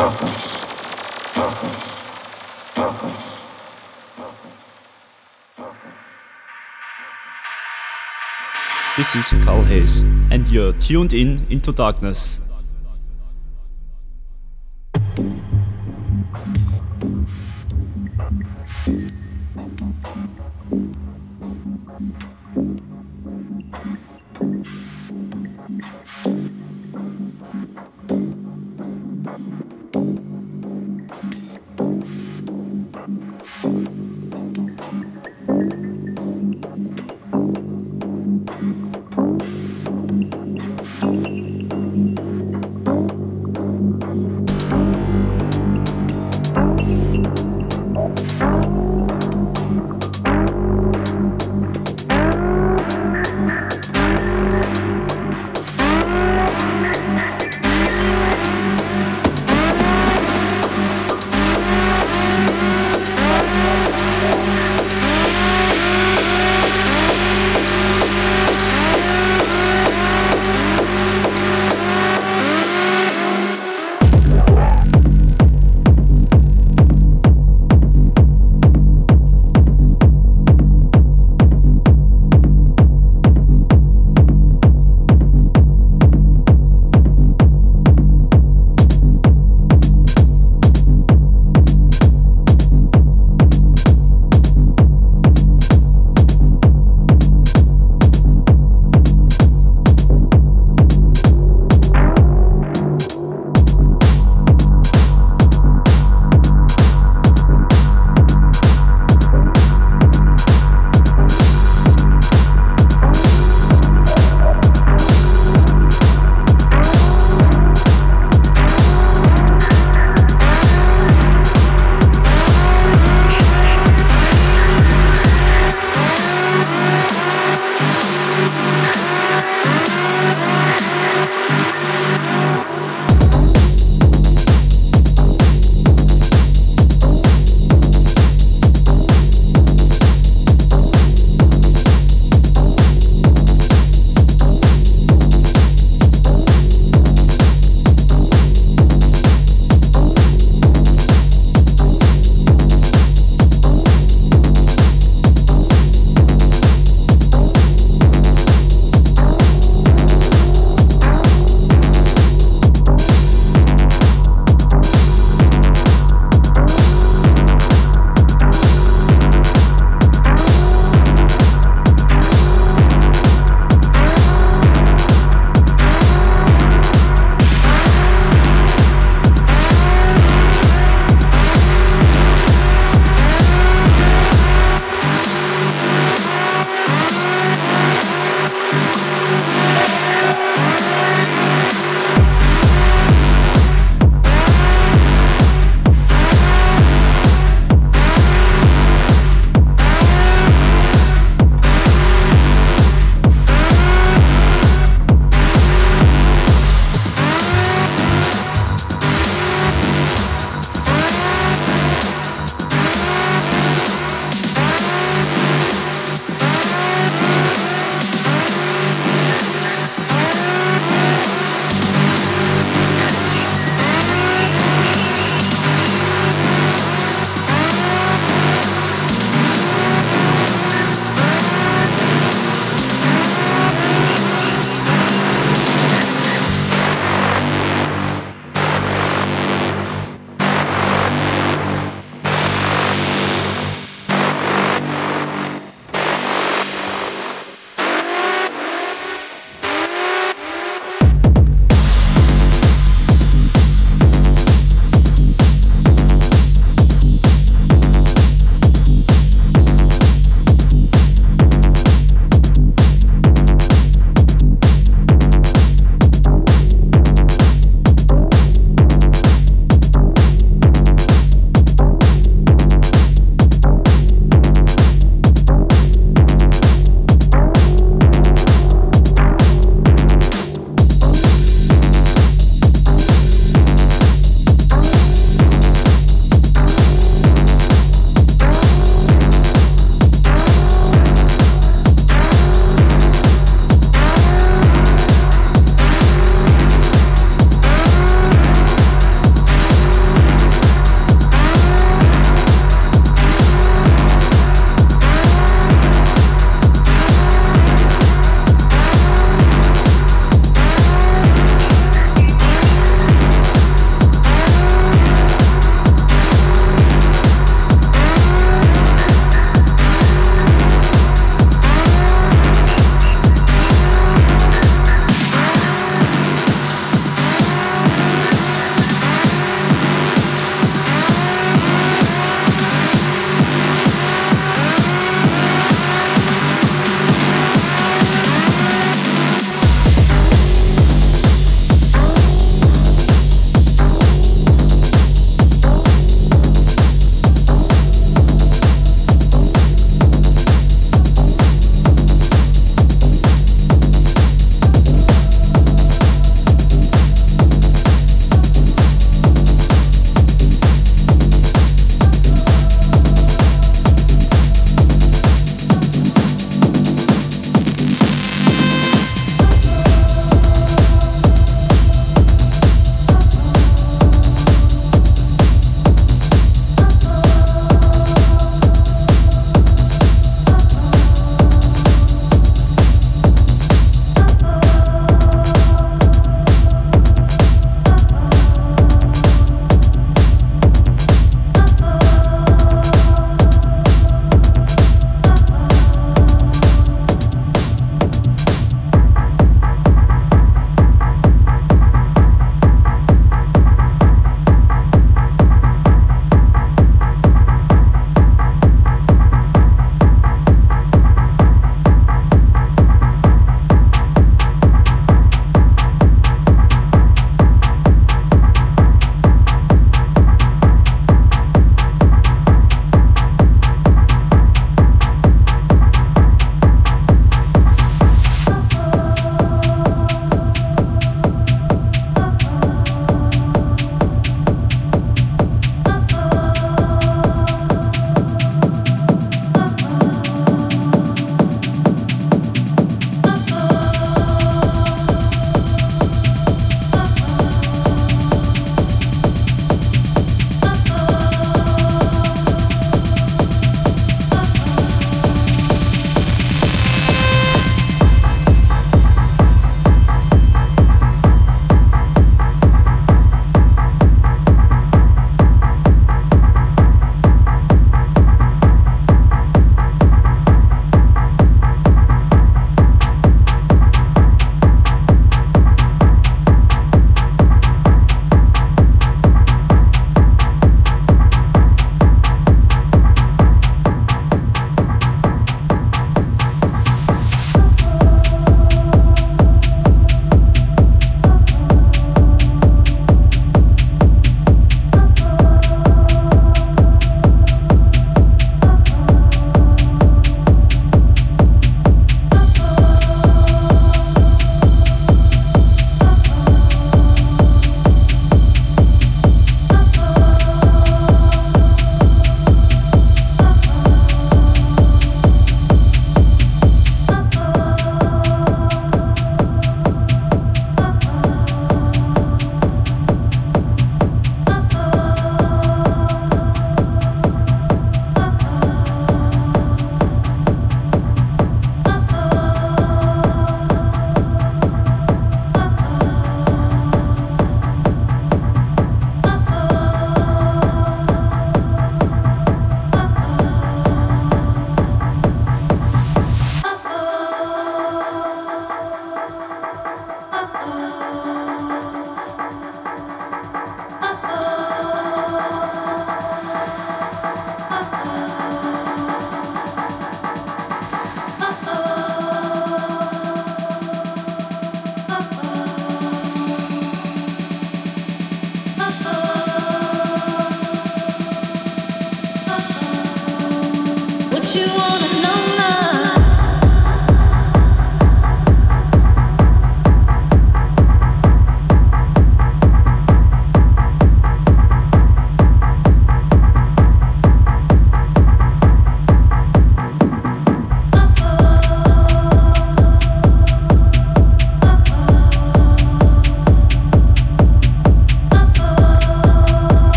This is Carl Hayes, and you're tuned in into darkness.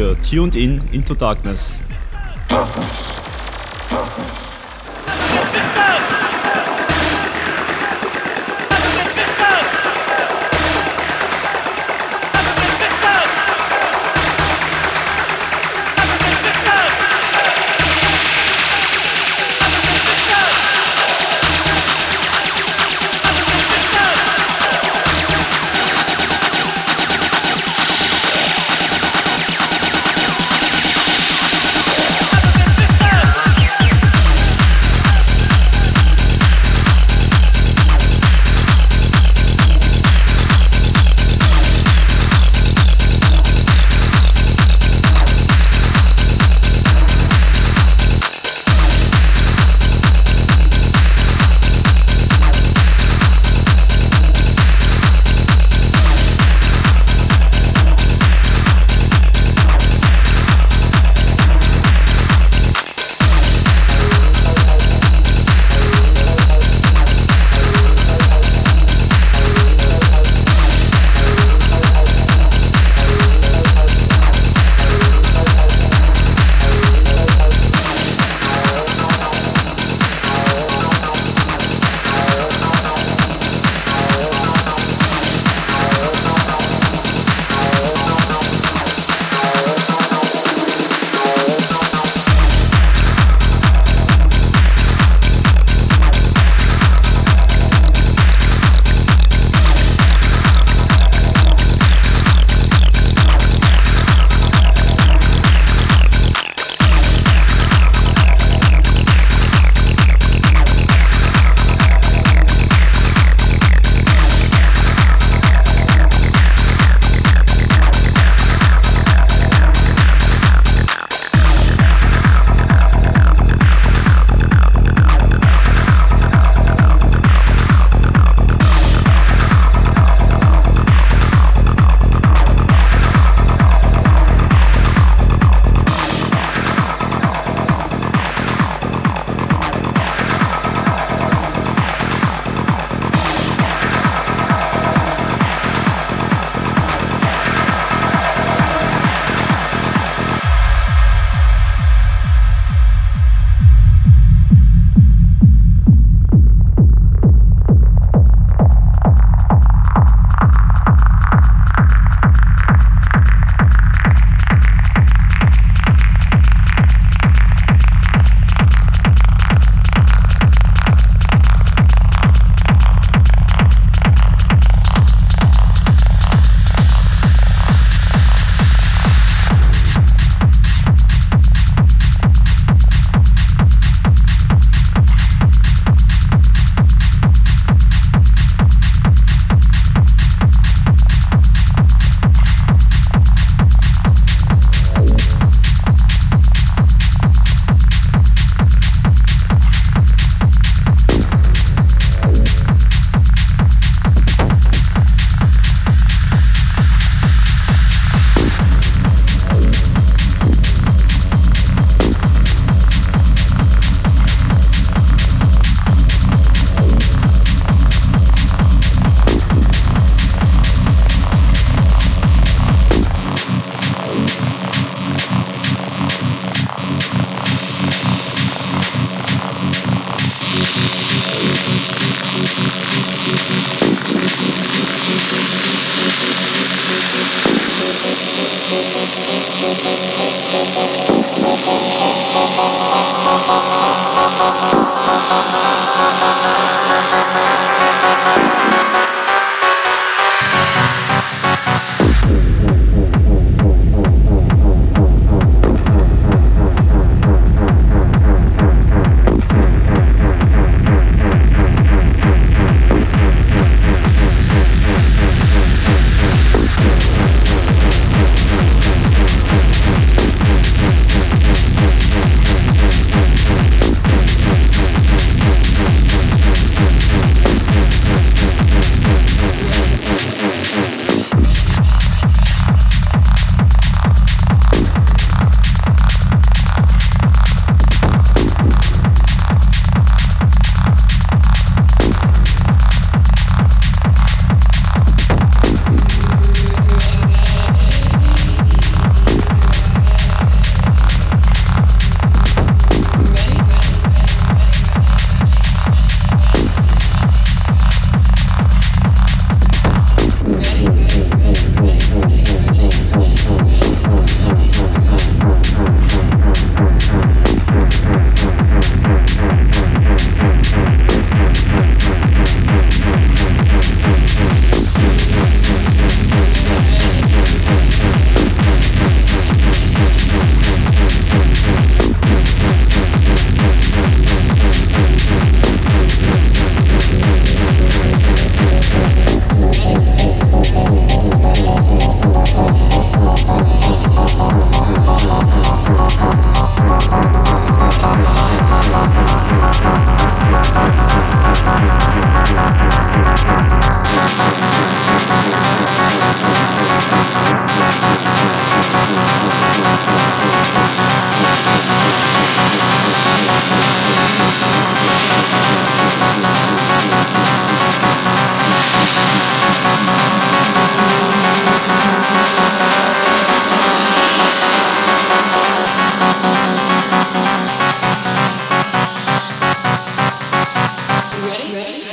You're tuned in into. Darkness. Darkness.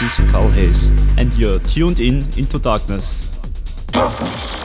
This is Carl Hayes, and you're tuned in into darkness. Darkness.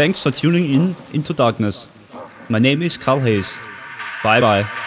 Thanks for tuning in into darkness. My name is Carl Hayes. Bye bye.